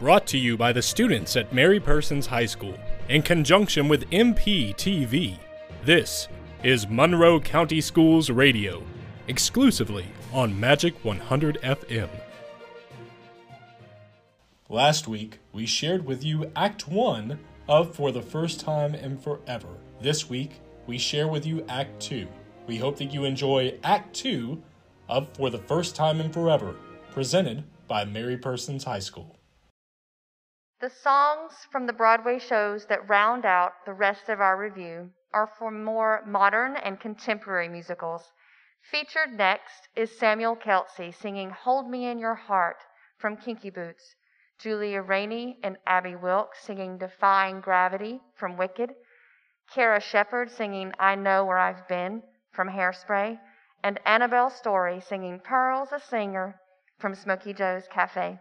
Brought to you by the students at Mary Persons High School in conjunction with MPTV. This is Monroe County Schools Radio, exclusively on Magic 100 FM. Last week, we shared with you Act 1 of For the First Time in Forever. This week, we share with you Act 2. We hope that you enjoy Act 2 of For the First Time in Forever, presented by Mary Persons High School. The songs from the Broadway shows that round out the rest of our revue are for more modern and contemporary musicals. Featured next is Samuel Kelsey singing Hold Me in Your Heart from Kinky Boots, Julia Rainey and Abby Wilkes singing Defying Gravity from Wicked, Kara Shepherd singing I Know Where I've Been from Hairspray, and Annabelle Story singing Pearl's a Singer from Smokey Joe's Cafe.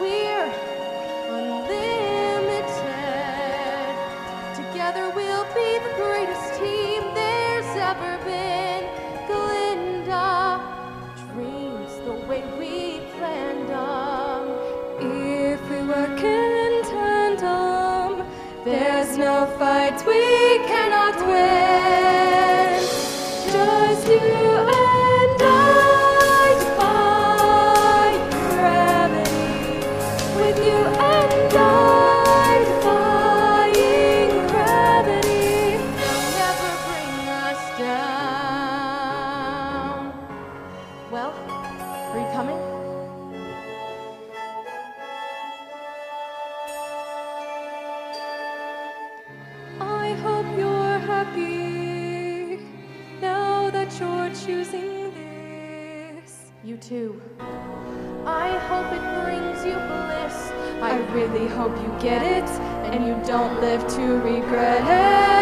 We're unlimited. Together we'll be the greatest team there's ever been. Live to regret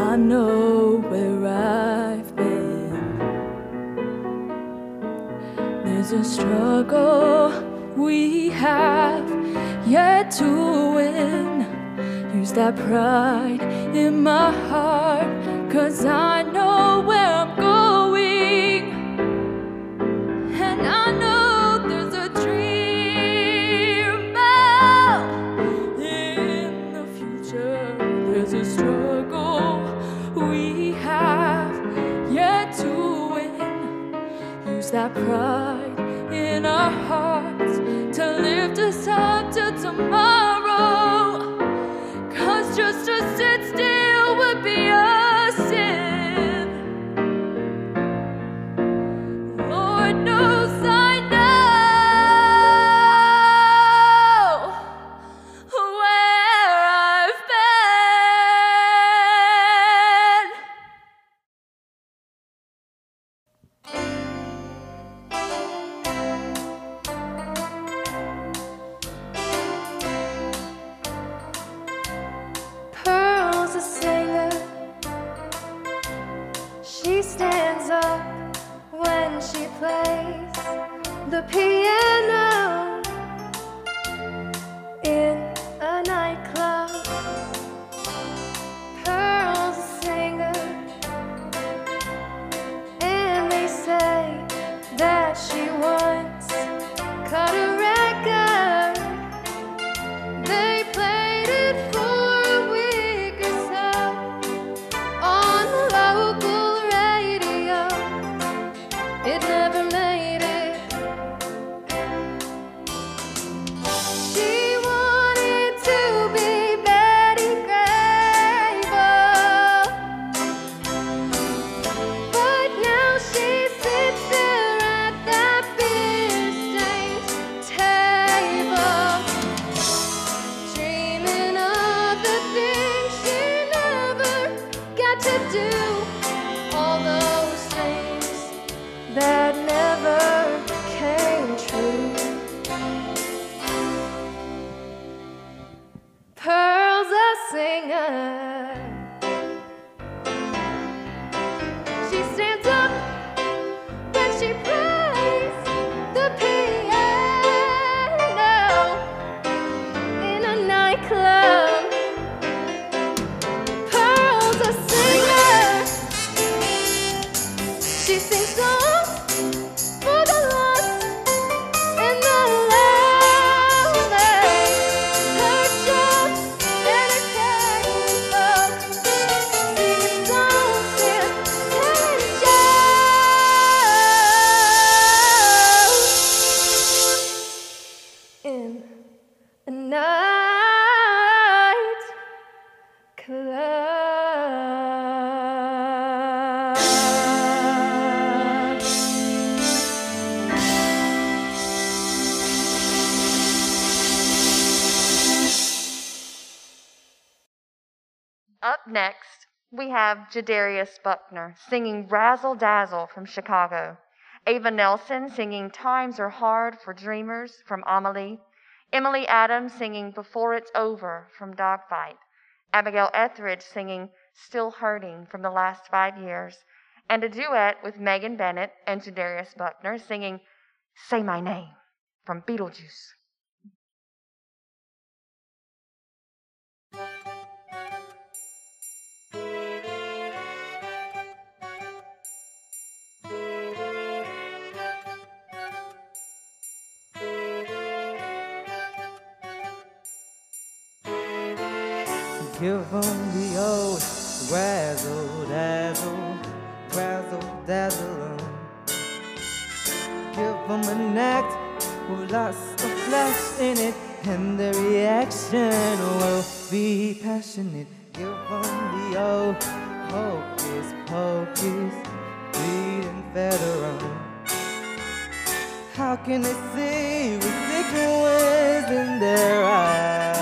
I know where I've been. There's a struggle we have yet to win. Use that pride in my heart, cause I that pride in our hearts to lift us up to tomorrow. Cause just to sit place. The piano finger have Jadarius Buckner singing Razzle Dazzle from Chicago, Ava Nelson singing Times Are Hard for Dreamers from Amelie, Emily Adams singing Before It's Over from Dogfight, Abigail Etheridge singing Still Hurting from the last five years, and a duet with Megan Bennett and Jadarius Buckner singing Say My Name from Beetlejuice. Give them the old razzle dazzle, razzle dazzle. Give them an act with lots of flash in it, and the reaction will be passionate. Give them the old hocus pocus, bleeding federal. How can they see with secret ways in their eyes?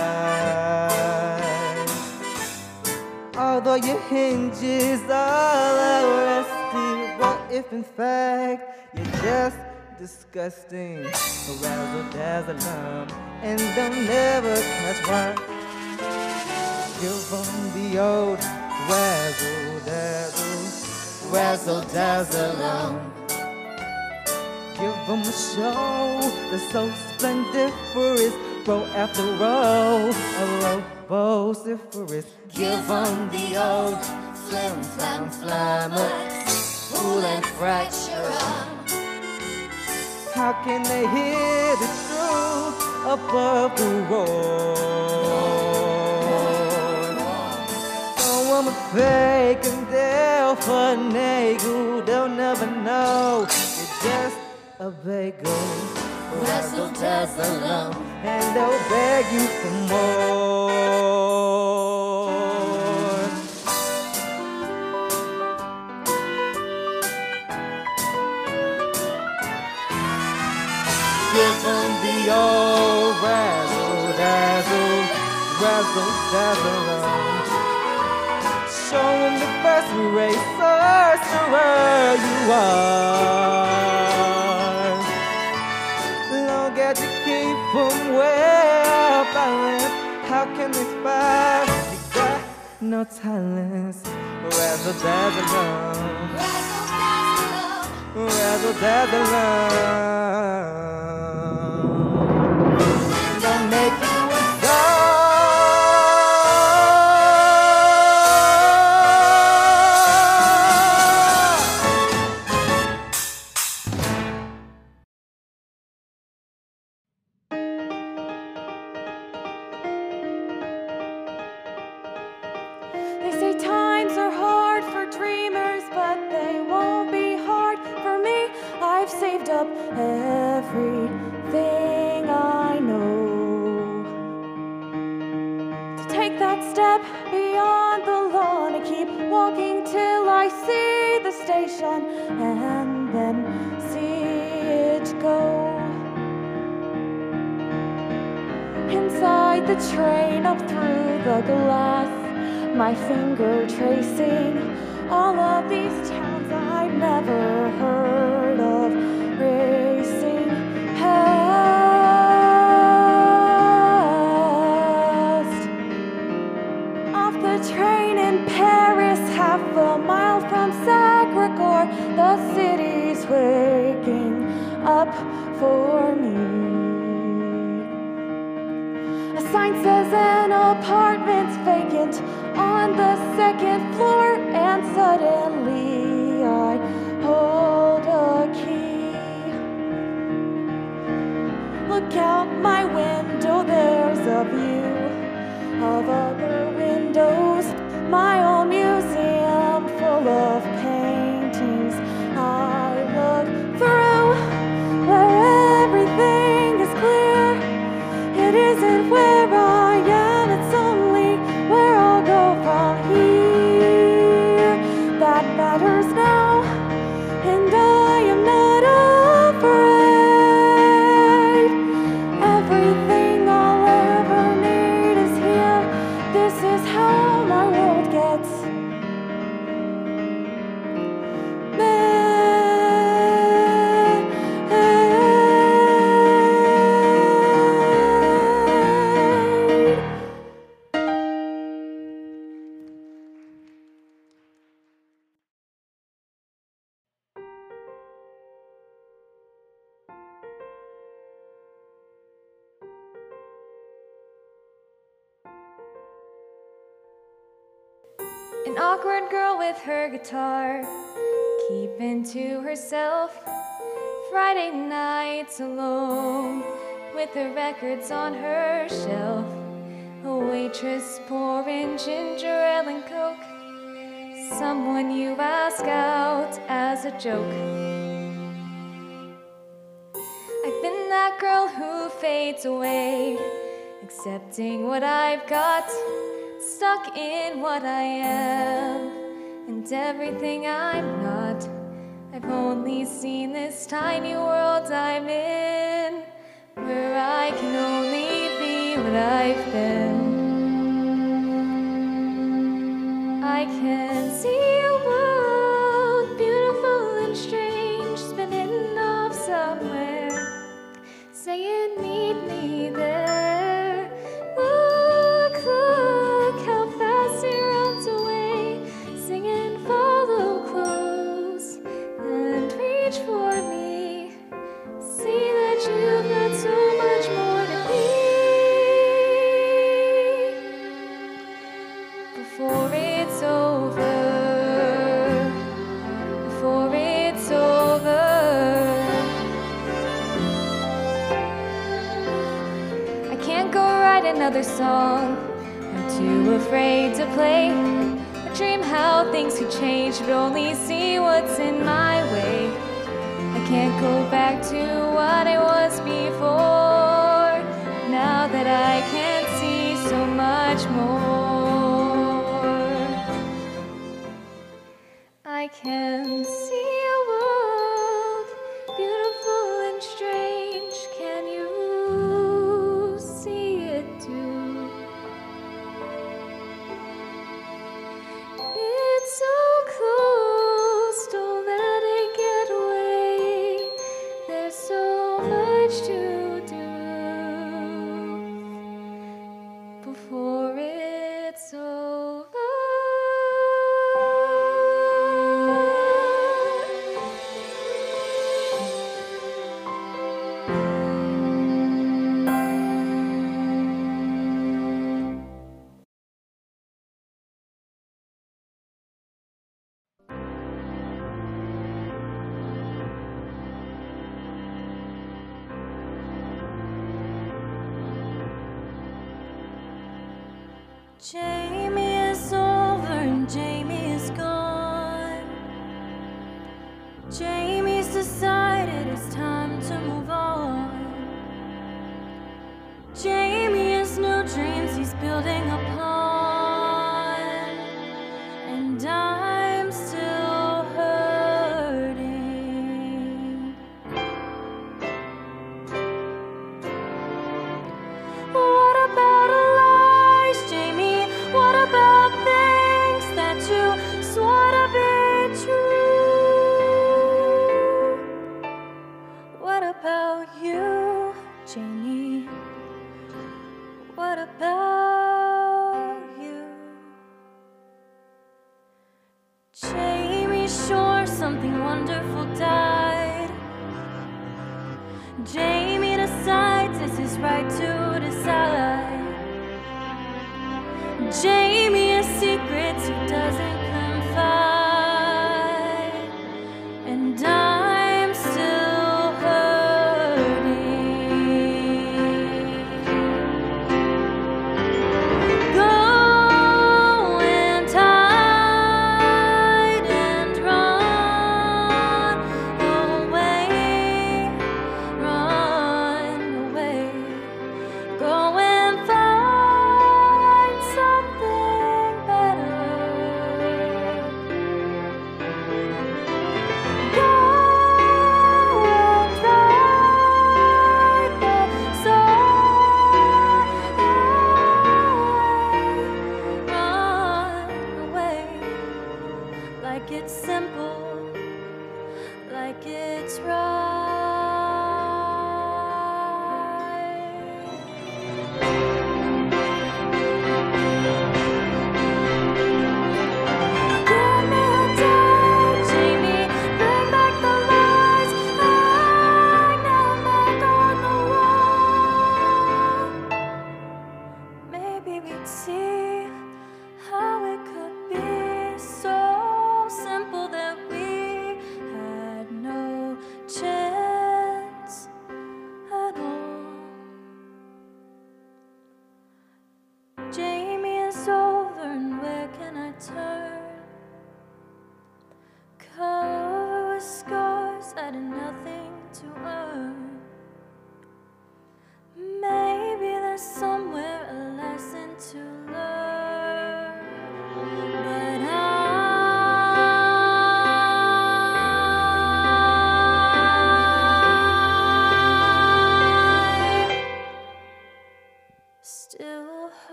Although your hinges are rusty, what if in fact you're just disgusting? Razzle dazzle and don't never catch one. Give them the old razzle dazzle, razzle dazzle. Give them a show that's so splendid for splendiferous, row after row, a row vociferous. Give them the old flim flam flammers, fool and fracture. How can they hear the truth above the roar? So I'm a fake and they'll finagle. They'll never know. It's just a bagel. Razzle dazzle 'em, and they'll beg you for more. Give 'em the old razzle dazzle, razzle dazzle 'em. Show 'em the best race sorcerer you are. Keep 'em well balanced, how can they spy? You got no talents. Razzle dazzle 'em. Razzle dazzle 'em. Don't with her guitar, keeping to herself Friday nights alone with the records on her shelf. A waitress pouring ginger ale and coke, someone you ask out as a joke. I've been that girl who fades away, accepting what I've got, stuck in what I am everything I'm not. I've only seen this tiny world I'm in, where I can only be what I've been. I can see a world beautiful and strange, off somewhere, saying, Meet me there. you. about you, Jamie. What about you? Jamie Sure, something wonderful died. Jamie decides it's his right to decide. Jamie.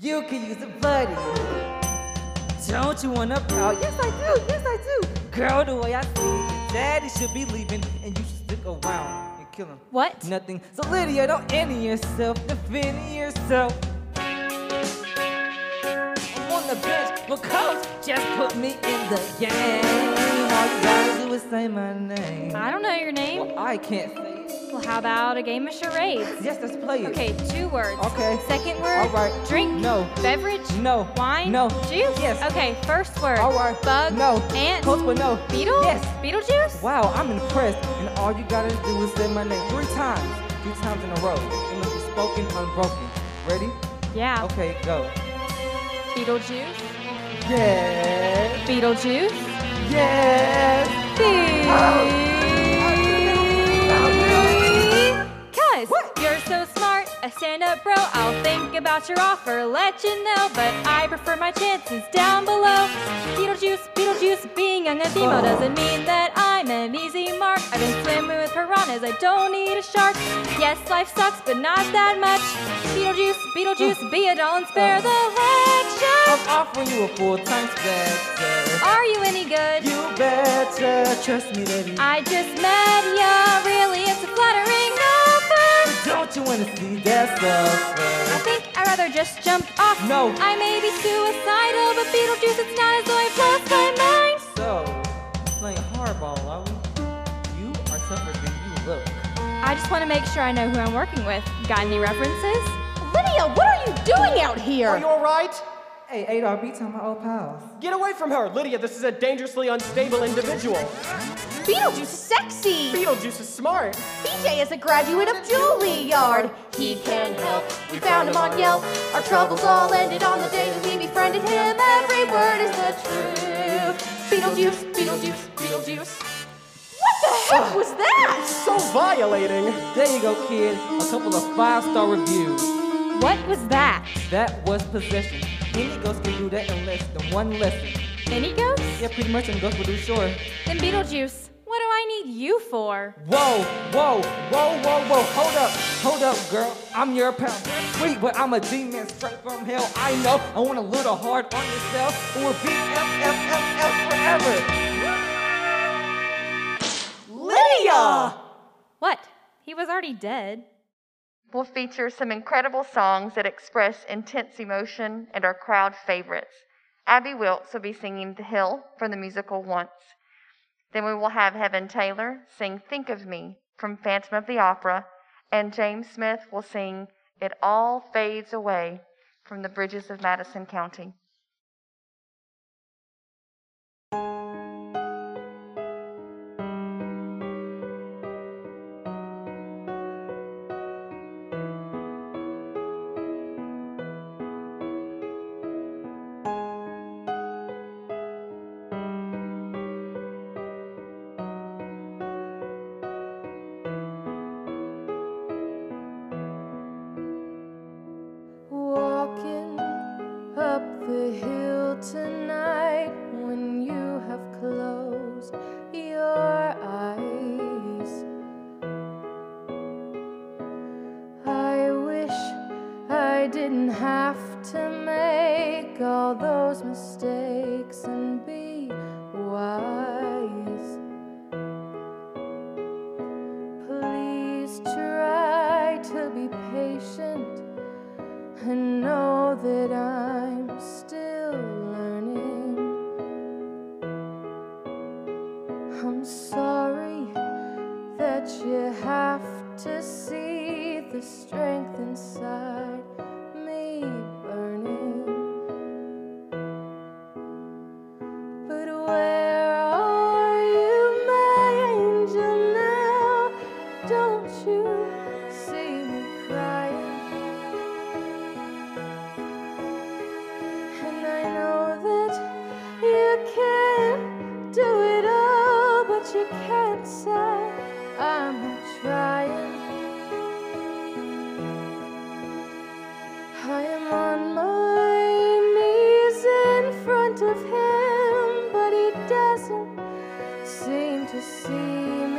You can use a buddy. Don't you wanna pout? Yes, I do. Yes, I do. Girl, the way I see it, daddy should be leaving, and you should stick around and kill him. What? Nothing. So Lydia, don't end yourself, defend yourself. I'm on the bench, but coach just put me in the game. All you gotta do is say my name. I don't know your name. Well, I can't say. Well, how about a game of charades? Yes, let's play it. Okay, two words. Okay. Second word. All right. Drink. No. Beverage. No. Wine. No. Juice. Yes. Okay, first word. All right. Bug. No. Ant. Coach, but no. Beetle. Yes. Beetlejuice. Wow, I'm impressed. And all you gotta do is say my name three times. Three times in a row. It must be spoken unbroken. Ready? Yeah. Okay, go. Beetlejuice. Yes. Beetlejuice. Yes. Cuz you're so smart, a stand-up bro. I'll think about your offer, let you know. But I prefer my chances down below. Beetlejuice, Beetlejuice, being young and emo oh. doesn't mean that I'm an easy mark. I've been swimming with piranhas, I don't need a shark. Yes, life sucks, but not that much. Beetlejuice, Beetlejuice, be a doll and spare oh. the lecture. I'm offering you a full-time specter. Are you any good? You better trust me, lady. I just met ya, really, it's a flattering. Don't you wanna see that I think I'd rather just jump off. No. I may be suicidal, but Beetlejuice, it's not as though I've lost my mind. So, playing hardball, are we? You are tougher than you look. I just want to make sure I know who I'm working with. Got any references? Lydia, what are you doing out here? Are you alright? Hey, Adar, beat on my old pals. Get away from her! Lydia, this is a dangerously unstable individual. Beetlejuice is sexy. Beetlejuice is smart. BJ is a graduate of Juilliard. He can help. We found him on Yelp. Our troubles all ended on the day that we befriended him. Every word is the truth. Beetlejuice, Beetlejuice, Beetlejuice. What the heck was that? So violating. There you go, kid. A couple of five-star reviews. What was that? That was possession. Any ghost can do that in less than one lesson. Any ghost? Yeah, pretty much, and ghost will do sure. Then Beetlejuice, what do I need you for? Whoa, whoa, whoa, whoa, whoa. Hold up, hold up, girl. I'm your pal. Sweet, but I'm a demon straight from hell. I know. I want a little hard on yourself. We'll be FFFF forever. Lydia! What? He was already dead. We'll feature some incredible songs that express intense emotion and are crowd favorites. Abby Wilkes will be singing The Hill from the musical Once. Then we will have Heaven Taylor sing Think of Me from Phantom of the Opera, and James Smith will sing It All Fades Away from The Bridges of Madison County. Didn't have to make all those to see me.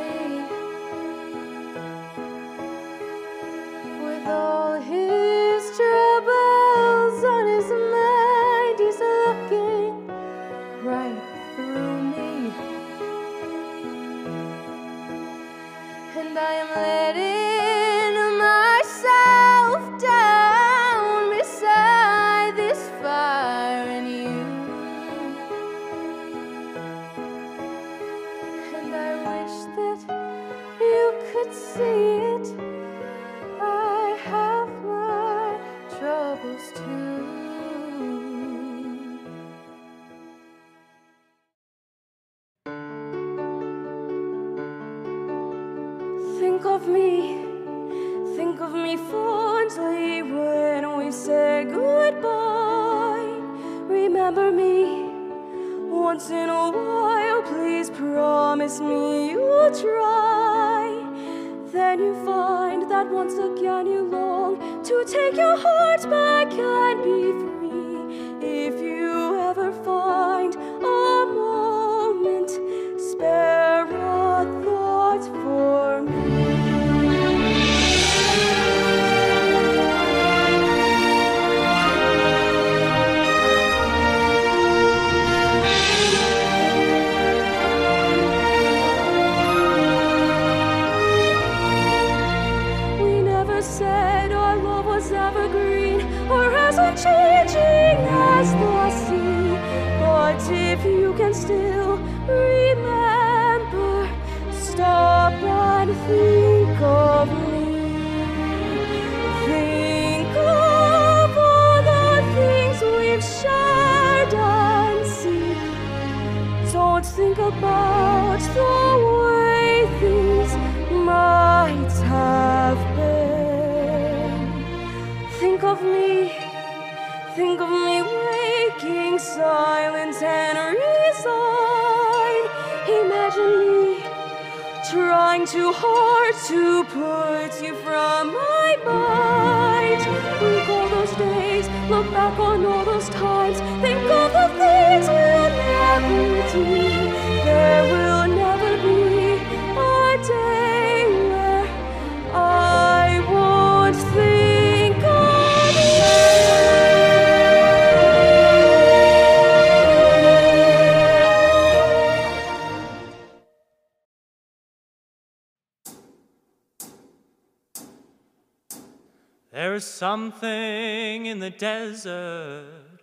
Something in the desert.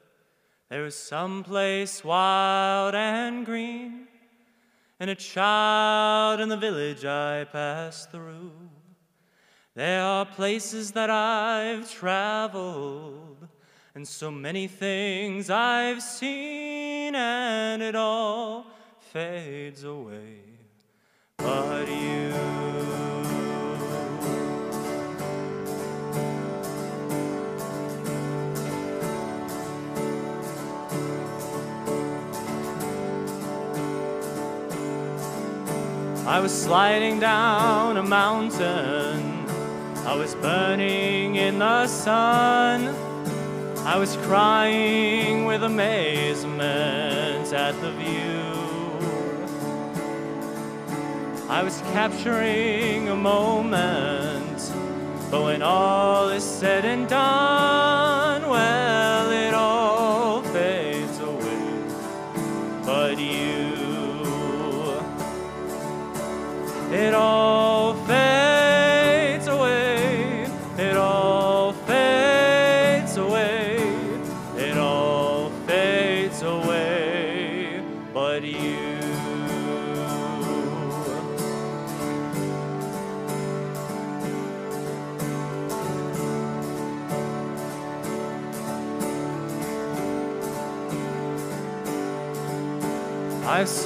There is some place wild and green. And a child in the village I pass through. There are places that I've traveled, and so many things I've seen, and it all fades away. But you. I was sliding down a mountain. I was burning in the sun. I was crying with amazement at the view. I was capturing a moment. But when all is said and done,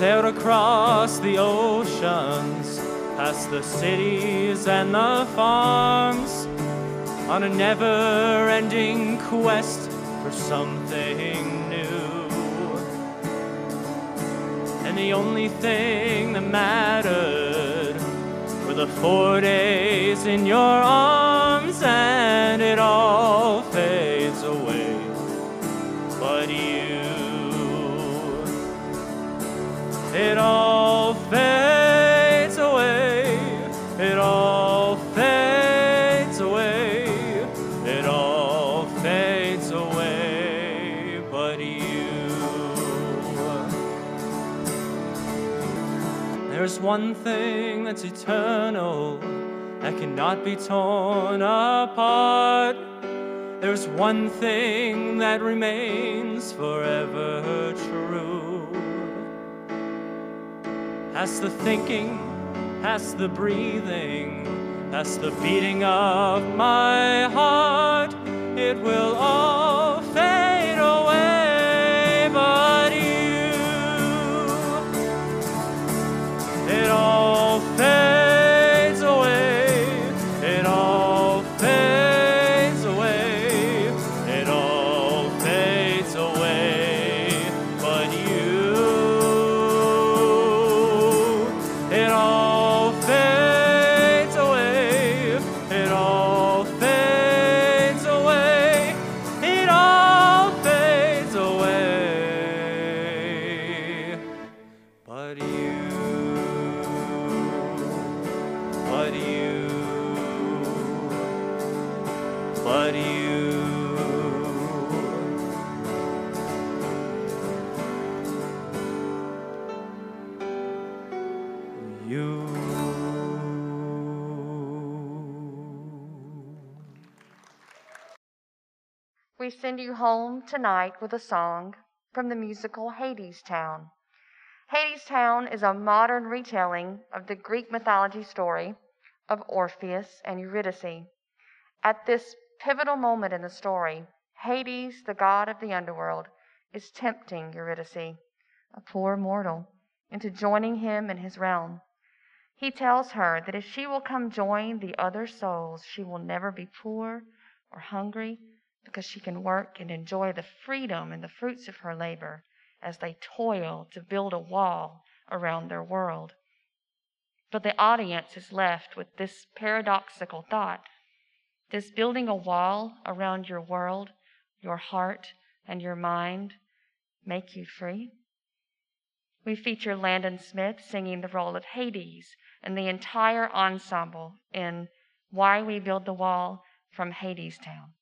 sailed across the oceans, past the cities and the farms, on a never ending quest for something new. And the only thing that mattered were the four days in your arms, and it all It all fades away. It all fades away. It all fades away. But you. There's one thing that's eternal that cannot be torn apart. There's one thing that remains forever true. Past the thinking, past the breathing, past the beating of my heart, it will all send you home tonight with a song from the musical hades Hadestown. Hadestown is a modern retelling of the Greek mythology story of Orpheus and Eurydice. At this pivotal moment in the story, Hades, the god of the underworld, is tempting Eurydice, a poor mortal, into joining him in his realm. He tells her that if she will come join the other souls, she will never be poor or hungry because she can work and enjoy the freedom and the fruits of her labor as they toil to build a wall around their world. But the audience is left with this paradoxical thought Does building a wall around your world, your heart, and your mind make you free? We feature Landon Smith singing the role of Hades and the entire ensemble in Why We Build the Wall from Hadestown. Why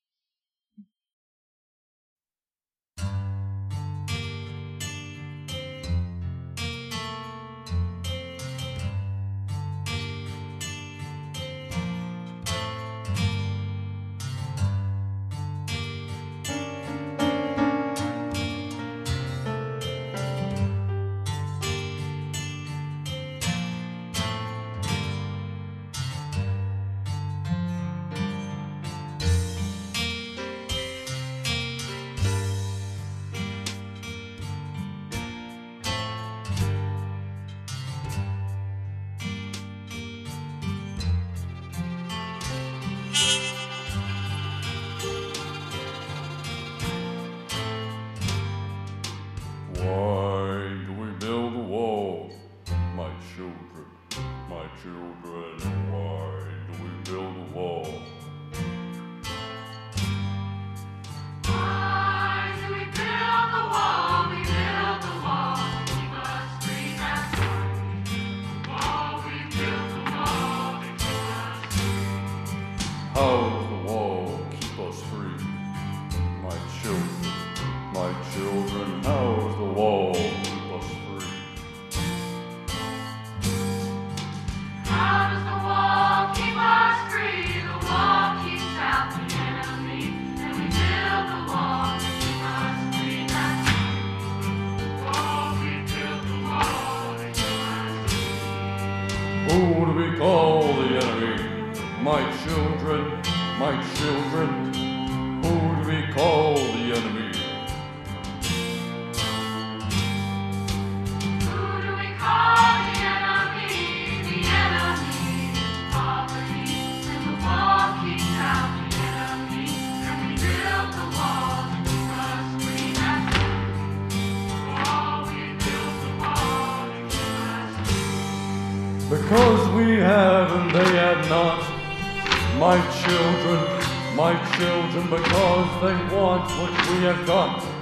what we have got.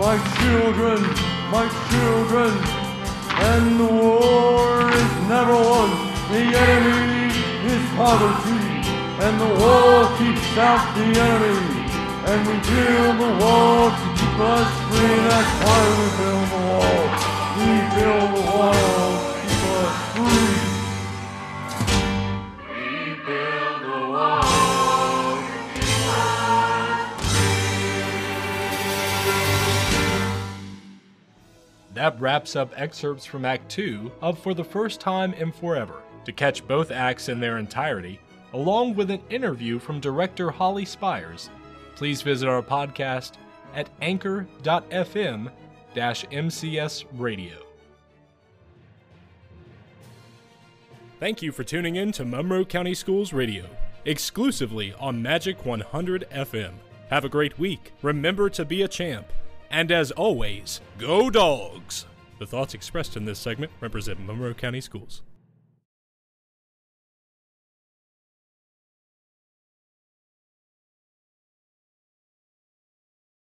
My children, my children, and the war is never won. The enemy is poverty, and the wall keeps out the enemy, And we build the walls to keep us free. That's why we build the wall. We build the walls to keep us free. That wraps up excerpts from Act 2 of For the First Time in Forever. To catch both acts in their entirety, along with an interview from director Holly Spires, please visit our podcast at anchor.fm MCS radio. Thank you for tuning in to Monroe County Schools Radio, exclusively on Magic 100 FM. Have a great week. Remember to be a champ. And as always, go dogs! The thoughts expressed in this segment represent Monroe County Schools.